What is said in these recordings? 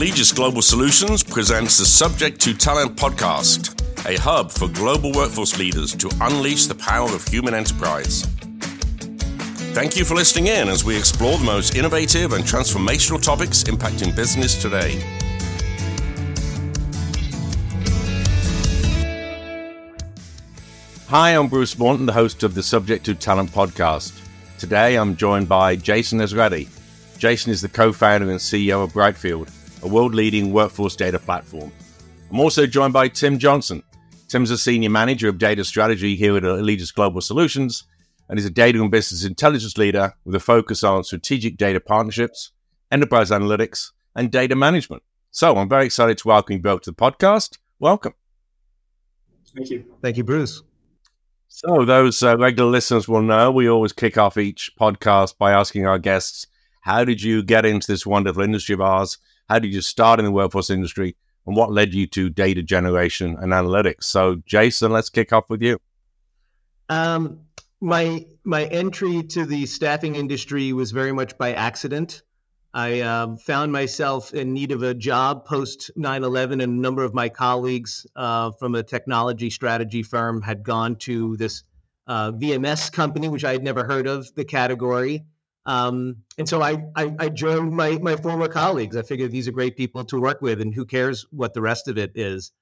Allegis Global Solutions presents the Subject to Talent podcast, a hub for global workforce leaders to unleash the power of human enterprise. Thank you for listening in as we explore the most innovative and transformational topics impacting business today. Hi, I'm Bruce Morton, the host of the Subject to Talent podcast. Today I'm joined by Jason Ezratty. Jason is the co founder and CEO of Brightfield, a world leading workforce data platform. I'm also joined by Tim Johnson. Tim's a senior manager of data strategy here at Allegis Global Solutions and is a data and business intelligence leader with a focus on strategic data partnerships, enterprise analytics, and data management. So I'm very excited to welcome you both to the podcast. Welcome. Thank you. Thank you, Bruce. So, those uh, regular listeners will know we always kick off each podcast by asking our guests, How did you get into this wonderful industry of ours? How did you start in the workforce industry? And what led you to data generation and analytics? So, Jason, let's kick off with you. Um, my my entry to the staffing industry was very much by accident. I uh, found myself in need of a job post 9 11, and a number of my colleagues uh, from a technology strategy firm had gone to this uh, VMS company, which I had never heard of the category. Um, and so I, I, I, joined my, my former colleagues. I figured these are great people to work with, and who cares what the rest of it is.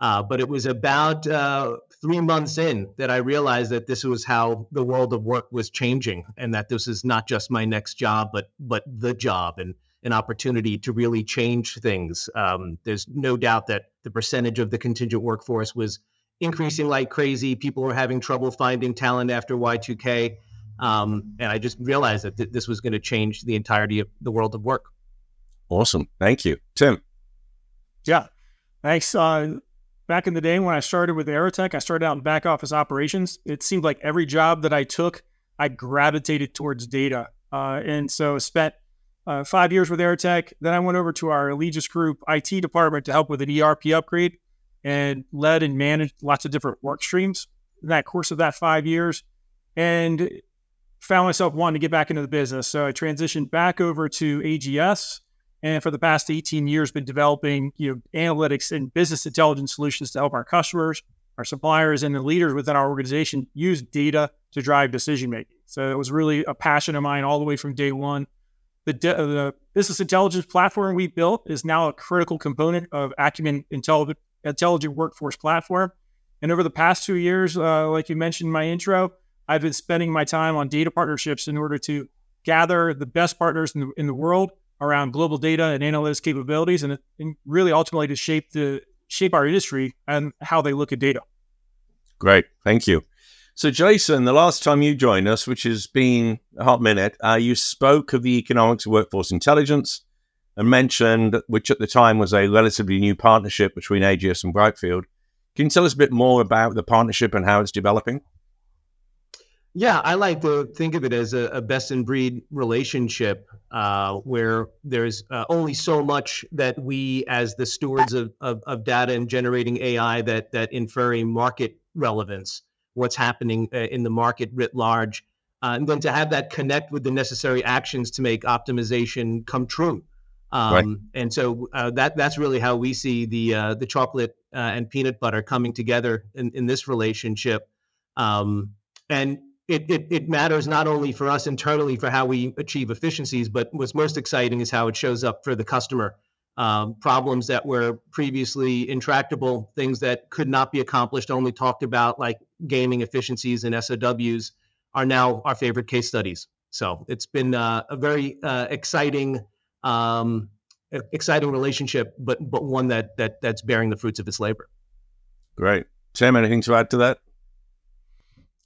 Uh, but it was about uh, three months in that I realized that this was how the world of work was changing, and that this is not just my next job, but but the job and an opportunity to really change things. Um, there's no doubt that the percentage of the contingent workforce was increasing like crazy. People were having trouble finding talent after Y2K, um, and I just realized that th- this was going to change the entirety of the world of work. Awesome, thank you, Tim. Yeah, thanks. Uh, back in the day when I started with Aerotek, I started out in back office operations. It seemed like every job that I took, I gravitated towards data. Uh, and so spent uh, five years with Aerotek. Then I went over to our Allegis Group IT department to help with an ERP upgrade and led and managed lots of different work streams in that course of that five years. And found myself wanting to get back into the business. So I transitioned back over to AGS and for the past 18 years been developing you know analytics and business intelligence solutions to help our customers our suppliers and the leaders within our organization use data to drive decision making so it was really a passion of mine all the way from day one. The, de- the business intelligence platform we built is now a critical component of acumen intelligent, intelligent workforce platform. And over the past two years uh, like you mentioned in my intro i've been spending my time on data partnerships in order to gather the best partners in the, in the world around global data and analytics capabilities, and, and really ultimately to shape the shape our industry and how they look at data. Great, thank you. So, Jason, the last time you joined us, which has been a hot minute, uh, you spoke of the economics of workforce intelligence and mentioned, which at the time was a relatively new partnership between AGS and Brightfield. Can you tell us a bit more about the partnership and how it's developing? Yeah, I like to think of it as a, a best in breed relationship uh, where there's uh, only so much that we, as the stewards of, of, of, data and generating AI, that that infer a market relevance, what's happening uh, in the market writ large, uh, and then to have that connect with the necessary actions to make optimization come true. Um, right. And so uh, that that's really how we see the uh, the chocolate and peanut butter coming together in, in this relationship. Um, and it, it, it, matters not only for us internally for how we achieve efficiencies, but what's most exciting is how it shows up for the customer. Um, problems that were previously intractable, things that could not be accomplished, only talked about, like gaming efficiencies and SOWs, are now our favorite case studies. So it's been uh, a very uh, exciting, um, exciting relationship, but but one that that that's bearing the fruits of its labor. Great, Sam. Anything to add to that?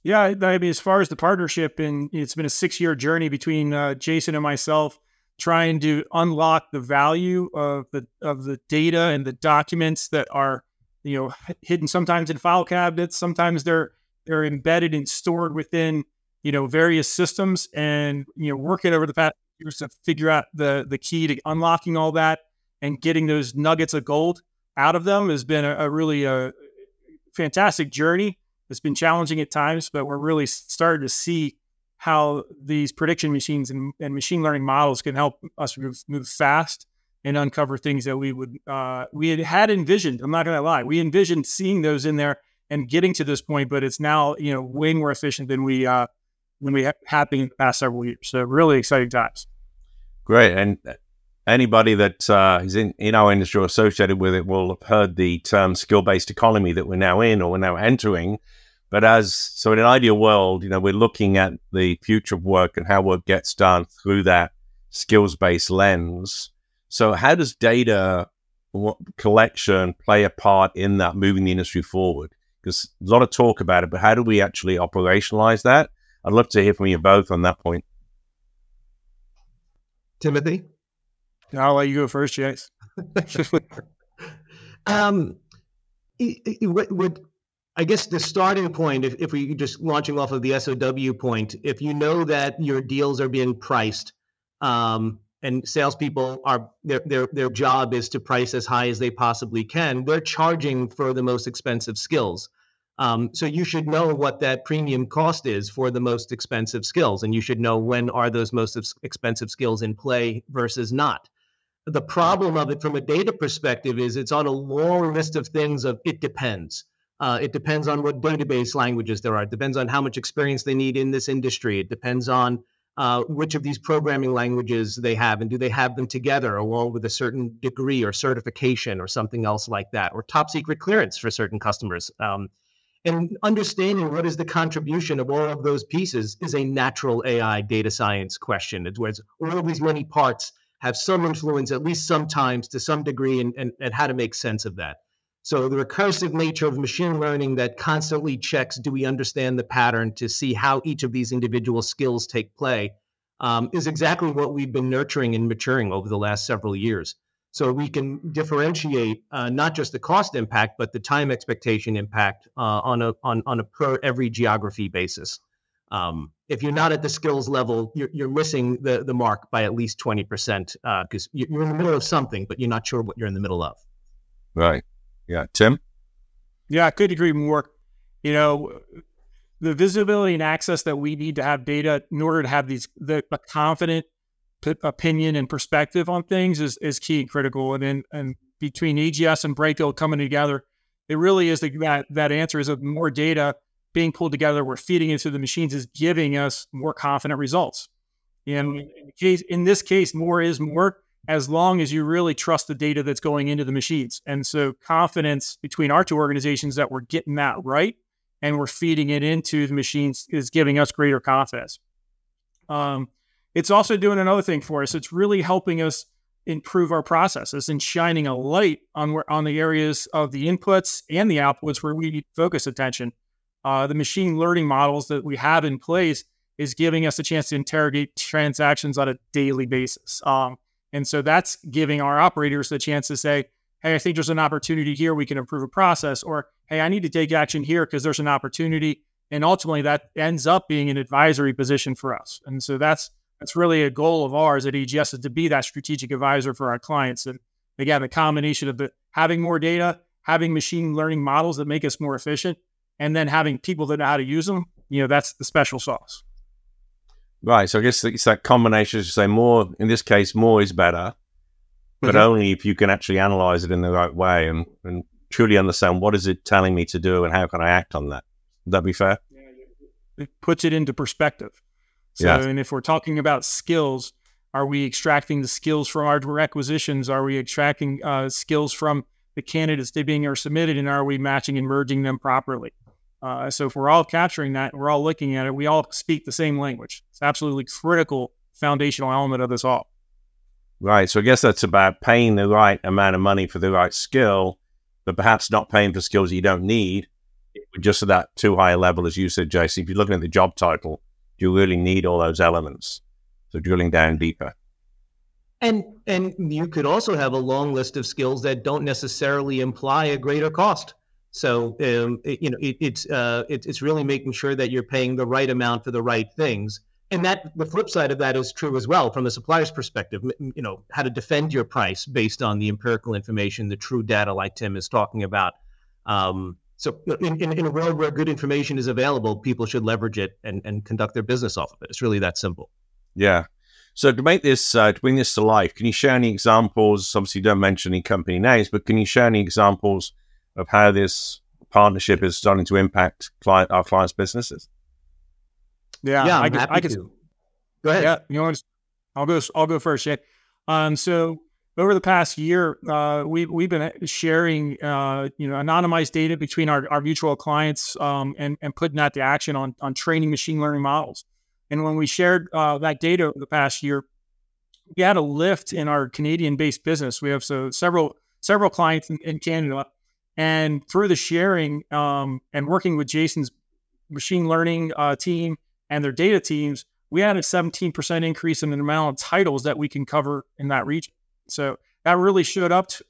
Yeah, I mean, as far as the partnership, and it's been a six-year journey between uh, Jason and myself, trying to unlock the value of the of the data and the documents that are, you know, hidden sometimes in file cabinets, sometimes they're they're embedded and stored within, you know, various systems, and you know, working over the past years to figure out the the key to unlocking all that and getting those nuggets of gold out of them has been a, a really a uh, fantastic journey it's been challenging at times, but we're really starting to see how these prediction machines and, and machine learning models can help us move, move fast and uncover things that we would uh, we had, had envisioned. I'm not going to lie, we envisioned seeing those in there and getting to this point, but it's now you know way more efficient than we uh, when we have been in the past several years. So really exciting times. Great, and anybody that uh, is in, in our industry or associated with it will have heard the term skill based economy that we're now in or we're now entering. But as so in an ideal world, you know, we're looking at the future of work and how work gets done through that skills based lens. So, how does data collection play a part in that moving the industry forward? Because there's a lot of talk about it, but how do we actually operationalize that? I'd love to hear from you both on that point. Timothy? I'll let you go first, Chase. um, it, it, would I guess the starting point, if, if we just launching off of the SOW point, if you know that your deals are being priced, um, and salespeople are their, their their job is to price as high as they possibly can, they're charging for the most expensive skills. Um, so you should know what that premium cost is for the most expensive skills, and you should know when are those most expensive skills in play versus not. The problem of it from a data perspective is it's on a long list of things of it depends. Uh, it depends on what database languages there are. It depends on how much experience they need in this industry. It depends on uh, which of these programming languages they have, and do they have them together along with a certain degree or certification or something else like that, or top secret clearance for certain customers. Um, and understanding what is the contribution of all of those pieces is a natural AI data science question. It's where all of these many parts have some influence, at least sometimes to some degree, and, and, and how to make sense of that. So the recursive nature of machine learning that constantly checks, do we understand the pattern to see how each of these individual skills take play, um, is exactly what we've been nurturing and maturing over the last several years. So we can differentiate uh, not just the cost impact, but the time expectation impact uh, on a on, on a per every geography basis. Um, if you're not at the skills level, you're, you're missing the, the mark by at least 20% because uh, you're in the middle of something, but you're not sure what you're in the middle of. Right. Yeah. Tim? Yeah, I could agree more. You know, the visibility and access that we need to have data in order to have these the a confident p- opinion and perspective on things is is key and critical. And then and between AGS and Brightfield coming together, it really is the, that that answer is of more data being pulled together. We're feeding into the machines is giving us more confident results. And in, case, in this case, more is more as long as you really trust the data that's going into the machines. And so confidence between our two organizations that we're getting that right and we're feeding it into the machines is giving us greater confidence. Um, it's also doing another thing for us. It's really helping us improve our processes and shining a light on where on the areas of the inputs and the outputs where we need focus attention. Uh, the machine learning models that we have in place is giving us a chance to interrogate transactions on a daily basis. Um, and so that's giving our operators the chance to say, hey, I think there's an opportunity here. We can improve a process. Or, hey, I need to take action here because there's an opportunity. And ultimately, that ends up being an advisory position for us. And so that's that's really a goal of ours at AGS is to be that strategic advisor for our clients. And again, the combination of the having more data, having machine learning models that make us more efficient, and then having people that know how to use them, you know, that's the special sauce. Right. So I guess it's that combination to say more, in this case, more is better, but mm-hmm. only if you can actually analyze it in the right way and, and truly understand what is it telling me to do and how can I act on that. Would that be fair? It puts it into perspective. So, yeah. and if we're talking about skills, are we extracting the skills from our requisitions? Are we extracting uh, skills from the candidates that being are submitted, and are we matching and merging them properly? Uh, so if we're all capturing that, we're all looking at it, we all speak the same language. It's absolutely critical foundational element of this all. Right. So I guess that's about paying the right amount of money for the right skill, but perhaps not paying for skills you don't need just at that too high a level, as you said, Jason. If you're looking at the job title, do you really need all those elements? So drilling down deeper. And and you could also have a long list of skills that don't necessarily imply a greater cost. So um, it, you know it, it's uh, it, it's really making sure that you're paying the right amount for the right things, and that the flip side of that is true as well from the supplier's perspective. You know how to defend your price based on the empirical information, the true data, like Tim is talking about. Um, so in, in, in, a world where good information is available, people should leverage it and, and conduct their business off of it. It's really that simple. Yeah. So to make this, uh, to bring this to life, can you share any examples? Obviously, don't mention any company names, but can you share any examples of how this partnership is starting to impact client, our clients' businesses? Yeah, yeah, I'm I can, happy I can, to. Go ahead. Yeah, you know, I'll go. I'll go first. Yeah. Um, so over the past year, uh, we we've been sharing, uh, you know, anonymized data between our, our mutual clients um, and and putting that to action on on training machine learning models. And when we shared uh, that data over the past year, we had a lift in our Canadian-based business. We have so several several clients in, in Canada, and through the sharing um, and working with Jason's machine learning uh, team and their data teams, we had a 17% increase in the amount of titles that we can cover in that region. So that really showed up t-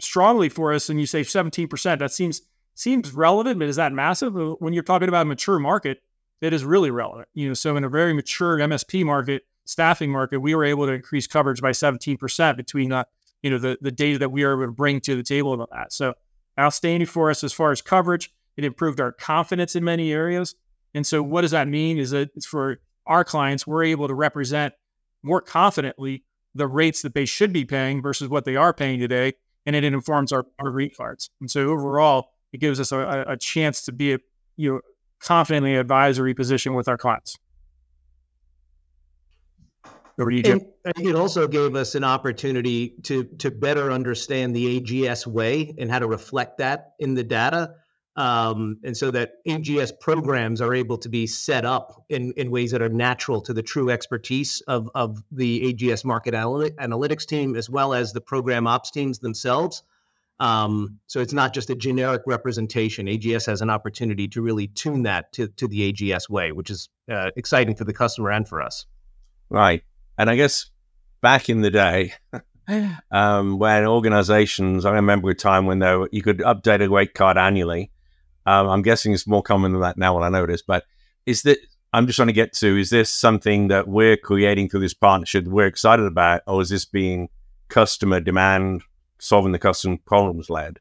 strongly for us. And you say 17%, that seems seems relevant, but is that massive? When you're talking about a mature market, it is really relevant. You know, so in a very mature MSP market, staffing market, we were able to increase coverage by 17% between uh, you know, the, the data that we were able to bring to the table about that. So outstanding for us as far as coverage. It improved our confidence in many areas. And so what does that mean is that it's for our clients, we're able to represent more confidently the rates that they should be paying versus what they are paying today. And it informs our, our rate cards. And so overall, it gives us a, a chance to be a, you know, confidently advisory position with our clients. Over you, Jim. And it also gave us an opportunity to to better understand the AGS way and how to reflect that in the data. Um, and so that AGS programs are able to be set up in, in ways that are natural to the true expertise of, of the AGS market analytics team, as well as the program ops teams themselves. Um, so it's not just a generic representation. AGS has an opportunity to really tune that to, to the AGS way, which is uh, exciting for the customer and for us. Right. And I guess back in the day, um, when organizations, I remember a time when there were, you could update a rate card annually. Um, I'm guessing it's more common than that now when I this, but is that I'm just trying to get to is this something that we're creating through this partnership we're excited about, or is this being customer demand solving the customer problems led?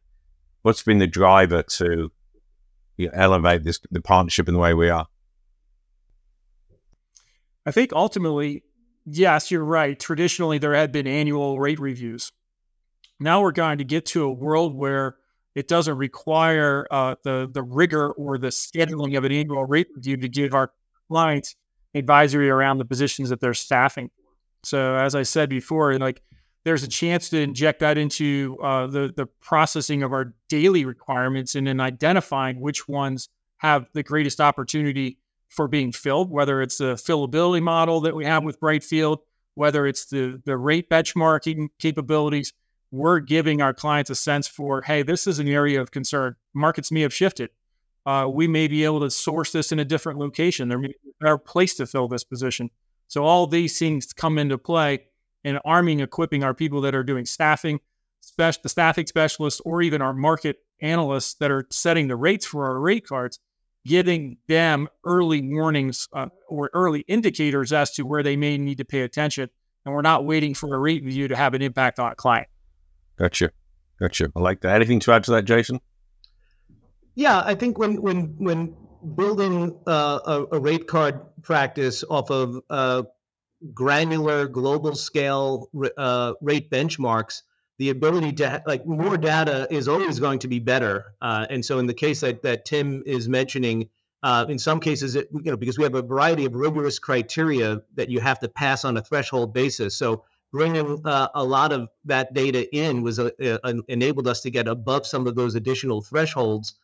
What's been the driver to you know, elevate this the partnership in the way we are? I think ultimately, yes, you're right. Traditionally, there had been annual rate reviews. Now we're going to get to a world where it doesn't require uh, the the rigor or the scheduling of an annual rate review to give our clients advisory around the positions that they're staffing. So as I said before, like there's a chance to inject that into uh, the the processing of our daily requirements and then identifying which ones have the greatest opportunity for being filled, whether it's the fillability model that we have with Brightfield, whether it's the the rate benchmarking capabilities. We're giving our clients a sense for, hey, this is an area of concern. Markets may have shifted. Uh, we may be able to source this in a different location. There may be a better place to fill this position. So all these things come into play and arming, equipping our people that are doing staffing, spec- the staffing specialists, or even our market analysts that are setting the rates for our rate cards, giving them early warnings uh, or early indicators as to where they may need to pay attention. And we're not waiting for a rate review to have an impact on a client. Gotcha. Gotcha. I like that. Anything to add to that, Jason? Yeah, I think when when when building uh, a, a, rate card practice off of uh, granular global scale uh, rate benchmarks, the ability to like more data is always going to be better. Uh, and so, in the case that, that Tim is mentioning, uh, in some cases, it, you know, because we have a variety of rigorous criteria that you have to pass on a threshold basis. So, bringing uh, a lot of that data in was uh, uh, enabled us to get above some of those additional thresholds.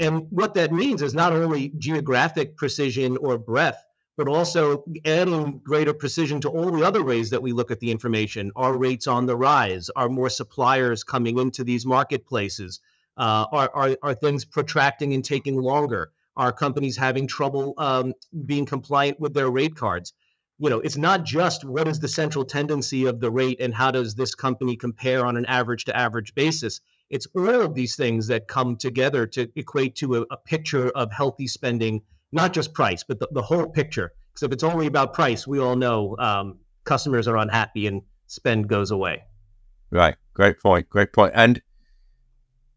And what that means is not only geographic precision or breadth, but also adding greater precision to all the other ways that we look at the information. Are rates on the rise? Are more suppliers coming into these marketplaces? Uh, are, are, are things protracting and taking longer? Are companies having trouble um, being compliant with their rate cards? You know, it's not just what is the central tendency of the rate and how does this company compare on an average to average basis. It's all of these things that come together to equate to a, a picture of healthy spending not just price, but the, the whole picture. Because if it's only about price, we all know um, customers are unhappy and spend goes away. Right. Great point. Great point. And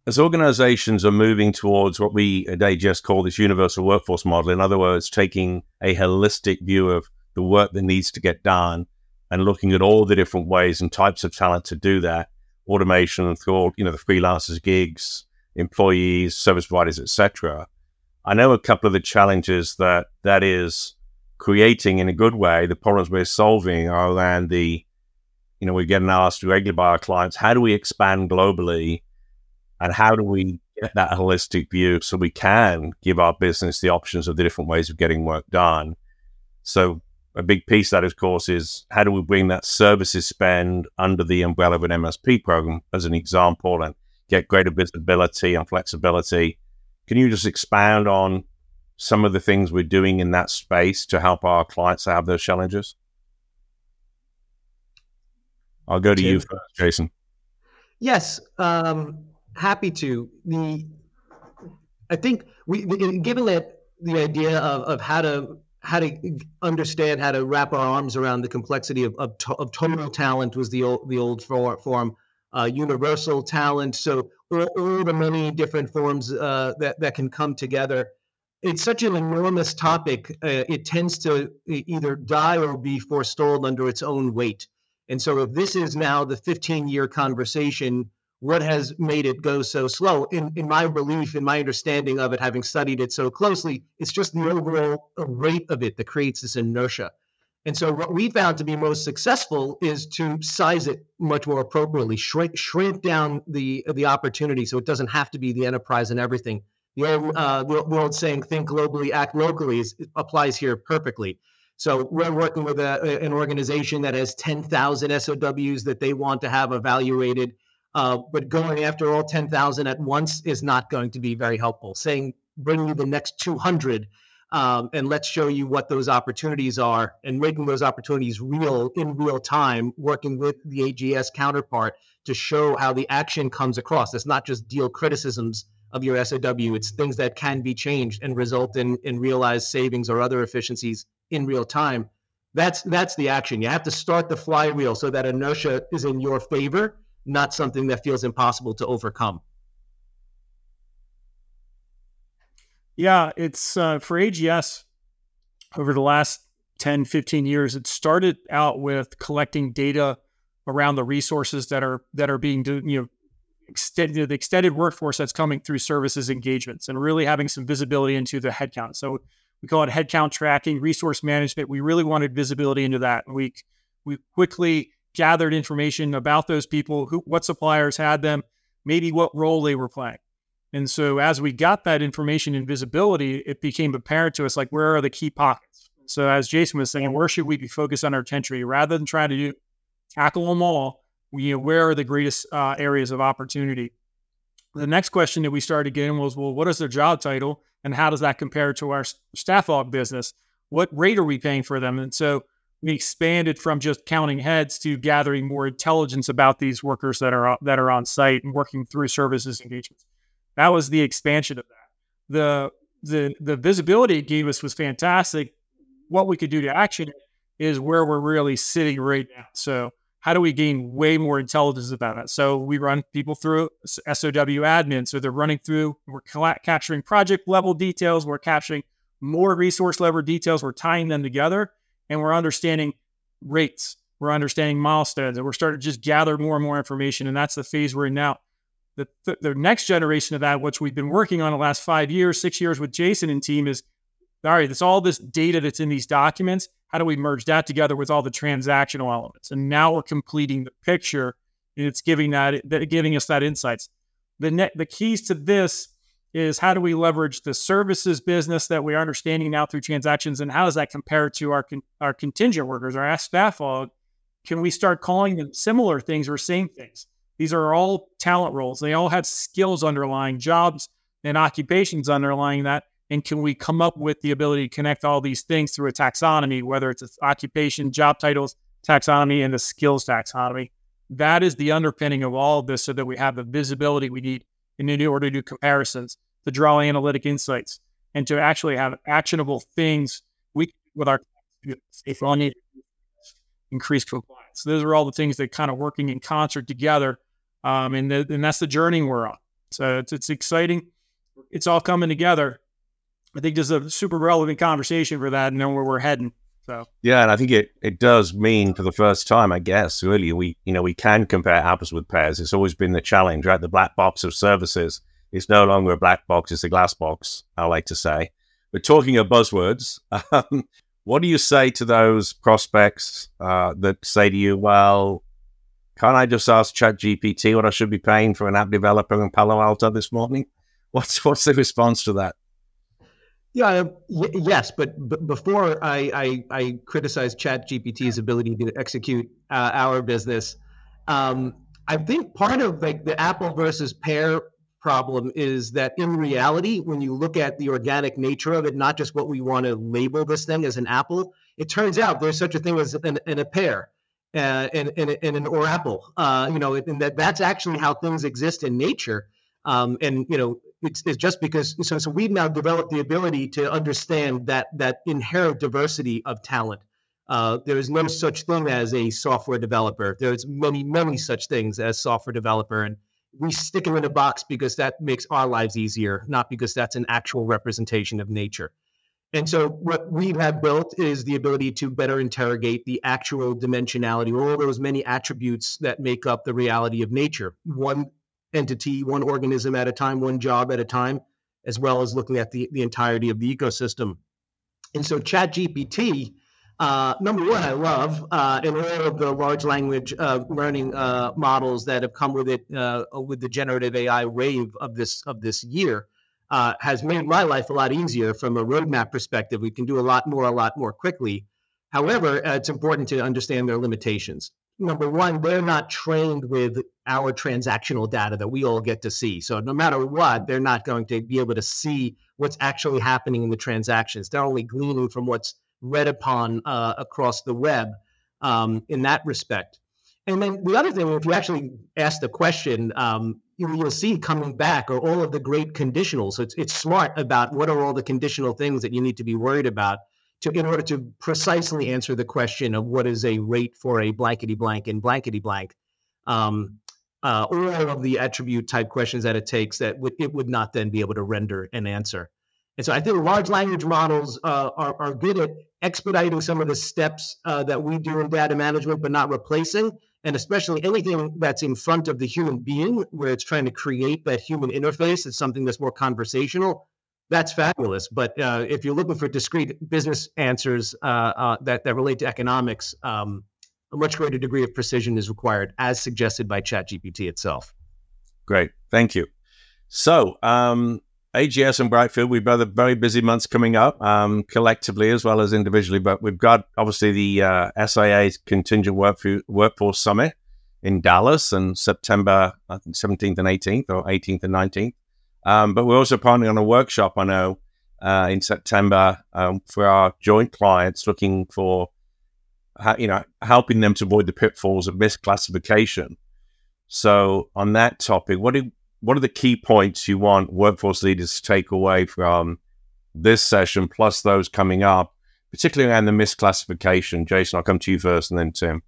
as organizations are moving towards what we at AGS call this universal workforce model, in other words, taking a holistic view of the work that needs to get done and looking at all the different ways and types of talent to do that, automation through you know the freelancers, gigs, employees, service providers, etc. I know a couple of the challenges that that is creating in a good way. The problems we're solving are around the, you know, we're getting asked regularly by our clients, how do we expand globally, and how do we get that holistic view so we can give our business the options of the different ways of getting work done. So a big piece that, of course, is how do we bring that services spend under the umbrella of an MSP program, as an example, and get greater visibility and flexibility. Can you just expand on some of the things we're doing in that space to help our clients have those challenges? I'll go to Tim. you first, Jason. Yes, um, happy to. The I think we, given that the idea of, of how to how to understand how to wrap our arms around the complexity of, of, of total talent was the old the old form uh, universal talent so all, the many different forms uh, that, that can come together it's such an enormous topic uh, it tends to either die or be forestalled under its own weight and so if this is now the 15 year conversation what has made it go so slow? In, in my belief, in my understanding of it, having studied it so closely, it's just the overall rate of it that creates this inertia. And so, what we found to be most successful is to size it much more appropriately, shrink shrink down the the opportunity, so it doesn't have to be the enterprise and everything. The old, uh, old saying "think globally, act locally" is, applies here perfectly. So we're working with a, an organization that has 10,000 SOWs that they want to have evaluated uh, but going after all 10,000 at once is not going to be very helpful. Saying, bring you the next 200 um, and let's show you what those opportunities are and making those opportunities real in real time, working with the AGS counterpart to show how the action comes across. It's not just deal criticisms of your SOW, it's things that can be changed and result in, in realized savings or other efficiencies in real time. That's that's the action. You have to start the flywheel so that inertia is in your favor not something that feels impossible to overcome. Yeah, it's uh, for AGS over the last 10, 15 years, it started out with collecting data around the resources that are that are being you know extended the extended workforce that's coming through services engagements and really having some visibility into the headcount. So we call it headcount tracking, resource management. We really wanted visibility into that. We we quickly gathered information about those people, who, what suppliers had them, maybe what role they were playing. And so as we got that information and visibility, it became apparent to us like where are the key pockets. So as Jason was saying, where should we be focused on our attention rather than trying to do tackle them all? We, you know, where are the greatest uh, areas of opportunity? The next question that we started getting was, well, what is their job title and how does that compare to our staff aug business? What rate are we paying for them? And so we expanded from just counting heads to gathering more intelligence about these workers that are that are on site and working through services engagements. That was the expansion of that. The the the visibility it gave us was fantastic. What we could do to action is where we're really sitting right now. So how do we gain way more intelligence about it? So we run people through SOW admin. So they're running through, we're capturing project level details, we're capturing more resource level details, we're tying them together and we're understanding rates, we're understanding milestones, and we're starting to just gather more and more information. And that's the phase we're in now. The, the, next generation of that, which we've been working on the last five years, six years with Jason and team, is all right, it's all this data that's in these documents. How do we merge that together with all the transactional elements? And now we're completing the picture, and it's giving that, that giving us that insights. The net, the keys to this is how do we leverage the services business that we are understanding now through transactions and how does that compare to our con- our contingent workers our staff aug can we start calling them similar things or same things these are all talent roles. They all have skills underlying jobs and occupations underlying that. And can we come up with the ability to connect all these things through a taxonomy whether it's occupation job titles taxonomy and the skills taxonomy? That is the underpinning of all of this so that we have the visibility we need in order to do comparisons, to draw analytic insights, and to actually have actionable things we with our if we need increase compliance. So those are all the things that kind of working in concert together, um, and the, and that's the journey we're on. So it's it's exciting. It's all coming together. I think this is a super relevant conversation for that, and know where we're heading. So yeah, and I think it it does mean for the first time, I guess, really, we you know we can compare apples with pears. It's always been the challenge, right? The black box of services is no longer a black box; it's a glass box. I like to say. But talking of buzzwords, um, what do you say to those prospects uh, that say to you, "Well, can't I just ask ChatGPT what I should be paying for an app developer in Palo Alto this morning?" What's what's the response to that? Yeah, uh, yes, but, but before I, I, I criticize ChatGPT's ability to execute uh, our business, um, I think part of like the apple versus pear problem is that in reality, when you look at the organic nature of it, not just what we want to label this thing as an apple, it turns out there's such a thing as an, an a pear. Uh, and, and, and an or apple, uh, you know, and that that's actually how things exist in nature. Um, and you know, it's, it's just because so so we've now developed the ability to understand that that inherent diversity of talent. Uh, there is no such thing as a software developer. There's many many such things as software developer, and we stick them in a box because that makes our lives easier, not because that's an actual representation of nature. And so what we have built is the ability to better interrogate the actual dimensionality, all those many attributes that make up the reality of nature. One entity, one organism at a time, one job at a time, as well as looking at the, the entirety of the ecosystem. And so ChatGPT, uh, number one, I love, uh, and all of the large language uh, learning uh, models that have come with it, uh, with the generative AI rave of this of this year, uh, has made my life a lot easier from a roadmap perspective. We can do a lot more, a lot more quickly. However, it's important to understand their limitations number one, they're not trained with our transactional data that we all get to see. So no matter what, they're not going to be able to see what's actually happening in the transactions. They're only gleaning from what's read upon uh, across the web um, in that respect. And then the other thing, if you actually ask the question, um, you, will see coming back are all of the great conditionals. So it's, it's smart about what are all the conditional things that you need to be worried about to in order to precisely answer the question of what is a rate for a blankety blank and blankety blank, um, uh, all of the attribute type questions that it takes that w- it would not then be able to render an answer. And so I think large language models uh, are, are good at expediting some of the steps uh, that we do in data management, but not replacing. And especially anything that's in front of the human being, where it's trying to create that human interface, it's something that's more conversational that's fabulous. But uh, if you're looking for discrete business answers uh, uh, that, that relate to economics, um, a much greater degree of precision is required, as suggested by ChatGPT itself. Great. Thank you. So, um, AGS and Brightfield, we've got very busy months coming up, um, collectively as well as individually. But we've got obviously the uh, SIA Contingent Workforce Summit in Dallas in September think, 17th and 18th, or 18th and 19th. Um, but we're also partnering on a workshop, I know, uh, in September um, for our joint clients looking for, you know, helping them to avoid the pitfalls of misclassification. So on that topic, what do, what are the key points you want workforce leaders to take away from this session, plus those coming up, particularly around the misclassification? Jason, I'll come to you first, and then Tim.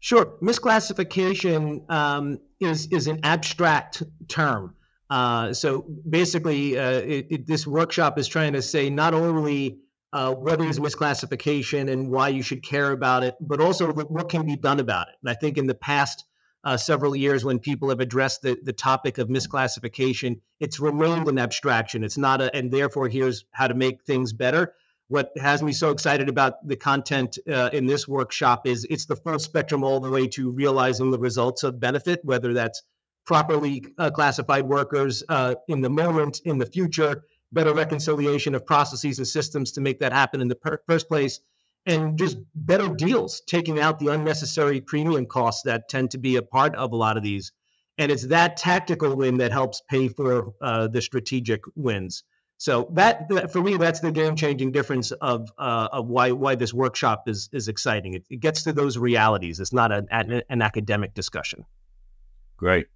Sure. Misclassification um, is is an abstract term. Uh, so basically, uh, it, it, this workshop is trying to say not only uh, what is misclassification and why you should care about it, but also what can be done about it. And I think in the past uh, several years, when people have addressed the, the topic of misclassification, it's remained an abstraction. It's not a, and therefore, here's how to make things better. What has me so excited about the content uh, in this workshop is it's the full spectrum all the way to realizing the results of benefit, whether that's properly uh, classified workers uh, in the moment, in the future, better reconciliation of processes and systems to make that happen in the per- first place, and just better deals, taking out the unnecessary premium costs that tend to be a part of a lot of these. And it's that tactical win that helps pay for uh, the strategic wins. So that, for me, that's the game-changing difference of uh, of why why this workshop is is exciting. It, it gets to those realities. It's not an, an academic discussion. Great.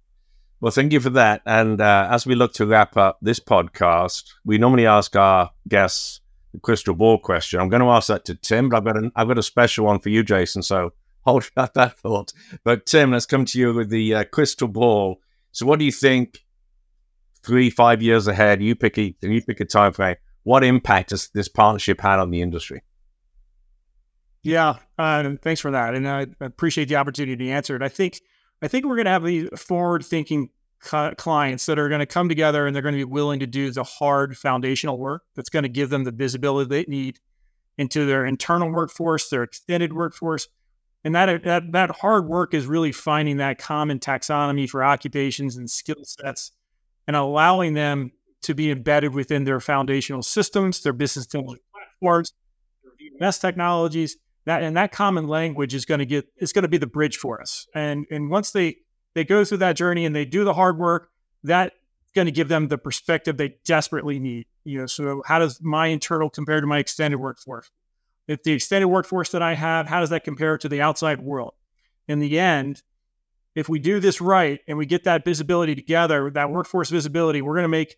Well, thank you for that. And uh, as we look to wrap up this podcast, we normally ask our guests the crystal ball question. I'm going to ask that to Tim, but I've got, an, I've got a special one for you, Jason. So hold that, that thought. But Tim, let's come to you with the uh, crystal ball. So, what do you think? Three, five years ahead, you pick a you pick a time frame. What impact has this partnership had on the industry? Yeah, uh, thanks for that, and I appreciate the opportunity to answer it. I think I think we're going to have these forward-thinking clients that are going to come together and they're going to be willing to do the hard foundational work that's going to give them the visibility they need into their internal workforce, their extended workforce. And that, that, that hard work is really finding that common taxonomy for occupations and skill sets and allowing them to be embedded within their foundational systems, their business intelligence platforms, their VMS technologies. That and that common language is going to get is going to be the bridge for us. And and once they they go through that journey and they do the hard work, that's going to give them the perspective they desperately need. You know, so how does my internal compare to my extended workforce? If the extended workforce that I have, how does that compare to the outside world? In the end, if we do this right and we get that visibility together, that workforce visibility, we're going to make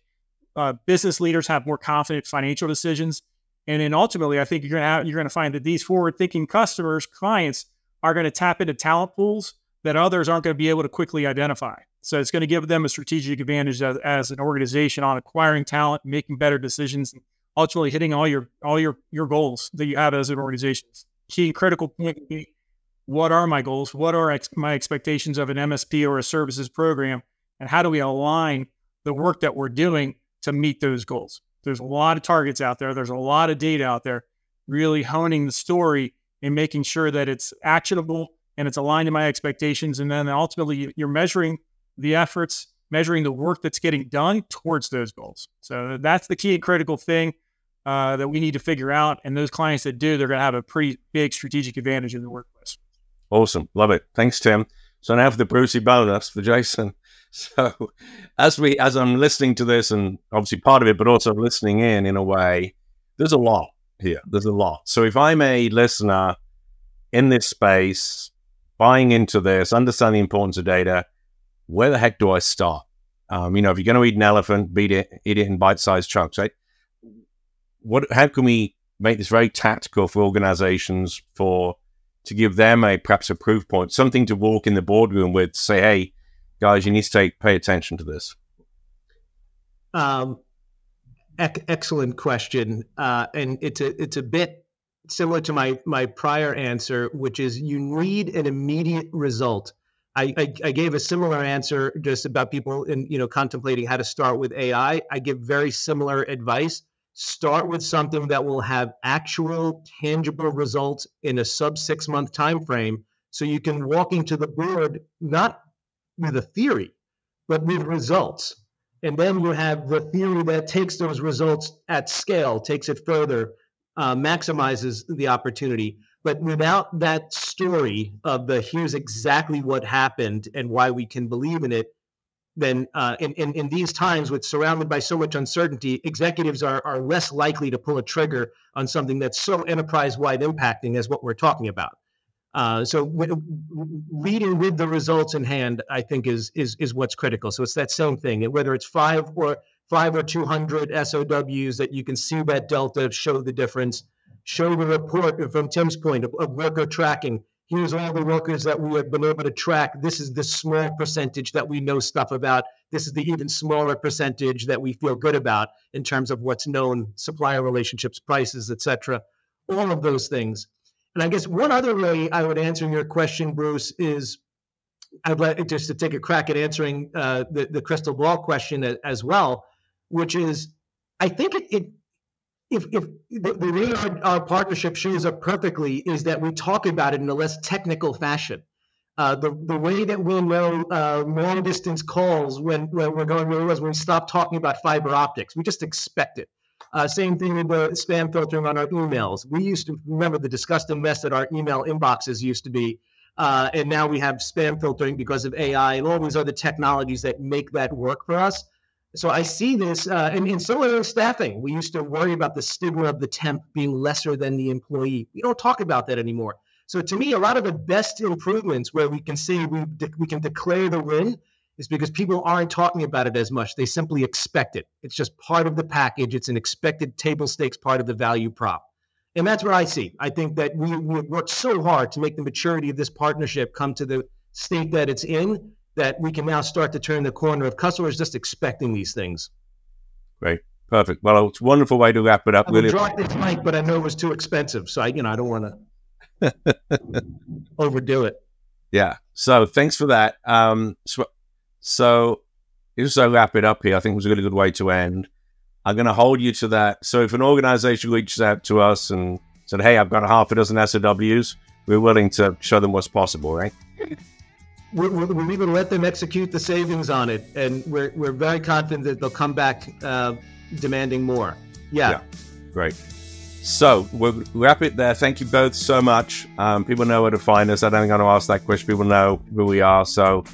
uh, business leaders have more confident financial decisions. And then ultimately, I think you're going to you're going to find that these forward-thinking customers, clients, are going to tap into talent pools that others aren't going to be able to quickly identify. So it's going to give them a strategic advantage as, as an organization on acquiring talent, making better decisions, and ultimately hitting all your all your your goals that you have as an organization. Key critical point would be what are my goals? What are ex- my expectations of an MSP or a services program? And how do we align the work that we're doing to meet those goals? There's a lot of targets out there. There's a lot of data out there. Really honing the story and making sure that it's actionable and it's aligned to my expectations. And then ultimately, you're measuring the efforts, measuring the work that's getting done towards those goals. So that's the key and critical thing uh, that we need to figure out. And those clients that do, they're going to have a pretty big strategic advantage in the workplace. Awesome. Love it. Thanks, Tim. So now for the Brucey bonus for Jason. So as we as I'm listening to this and obviously part of it, but also listening in in a way, there's a lot here. There's a lot. So if I'm a listener in this space buying into this, understanding the importance of data, where the heck do I start? Um, you know, if you're going to eat an elephant, beat it, eat it in bite-sized chunks, right? What? How can we make this very tactical for organizations for to give them a perhaps a proof point, something to walk in the boardroom with, say, hey, guys, you need to take pay attention to this. Um, ec- excellent question, uh, and it's a it's a bit similar to my my prior answer, which is you need an immediate result. I, I, I, gave a similar answer just about people in you know contemplating how to start with AI. I give very similar advice. Start with something that will have actual tangible results in a sub six month time frame, so you can walk into the board not with a theory, but with results. And then you have the theory that takes those results at scale, takes it further, uh, maximizes the opportunity. But without that story of the here's exactly what happened and why we can believe in it, then uh, in, in, in these times with surrounded by so much uncertainty, executives are, are less likely to pull a trigger on something that's so enterprise wide impacting as what we're talking about. Uh, so w- reading with the results in hand, I think is is is what's critical. So it's that same thing, whether it's five or five or 200 SOWs that you can see that delta, show the difference, show the report from Tim's point of, of worker tracking. Here's all the workers that we have been able to track. This is the small percentage that we know stuff about. This is the even smaller percentage that we feel good about in terms of what's known, supplier relationships, prices, etc. All of those things. And I guess one other way I would answer your question, Bruce, is I'd like just to take a crack at answering uh, the, the crystal ball question as well which is I think it, it if, if the, the way our, our, partnership shows up perfectly is that we talk about it in a less technical fashion. Uh, the, the way that we'll know uh, long distance calls when, when we're going it was when we stop talking about fiber optics. We just expect it. Uh, same thing with the spam filtering on our emails. We used to remember the disgusting mess that our email inboxes used to be. Uh, and now we have spam filtering because of AI and all these other technologies that make that work for us. So I see this, uh, and, and similar staffing. We used to worry about the stigma of the temp being lesser than the employee. We don't talk about that anymore. So to me, a lot of the best improvements where we can say we de- we can declare the win is because people aren't talking about it as much. They simply expect it. It's just part of the package. It's an expected table stakes part of the value prop. And that's what I see. I think that we, we worked so hard to make the maturity of this partnership come to the state that it's in that we can now start to turn the corner of customers just expecting these things. Great. Perfect. Well, it's a wonderful way to wrap it up. I really. drop this mic, but I know it was too expensive, so I, you know, I don't want to. overdo it. Yeah. So thanks for that. Um, so, so just to wrap it up here, I think it was a really good way to end. I'm going to hold you to that. So if an organization reaches out to us and said, "Hey, I've got a half a dozen SOWs," we're willing to show them what's possible, right? We're, we're, we're going to let them execute the savings on it, and we're, we're very confident that they'll come back uh, demanding more. Yeah. yeah. Great. So we'll wrap it there. Thank you both so much. Um, people know where to find us. I don't think I'm going to ask that question. People know who we are. So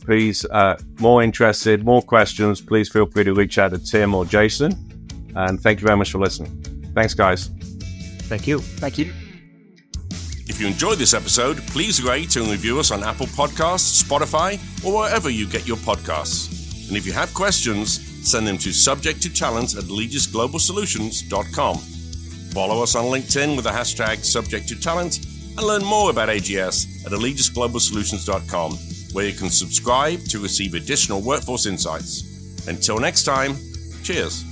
please, uh, more interested, more questions, please feel free to reach out to Tim or Jason. And thank you very much for listening. Thanks, guys. Thank you. Thank you. If you enjoyed this episode, please rate and review us on Apple Podcasts, Spotify, or wherever you get your podcasts. And if you have questions, send them to subject to talent at allegis.globalsolutions.com. Follow us on LinkedIn with the hashtag subject to talent and learn more about AGS at allegis.globalsolutions.com, where you can subscribe to receive additional workforce insights. Until next time, cheers.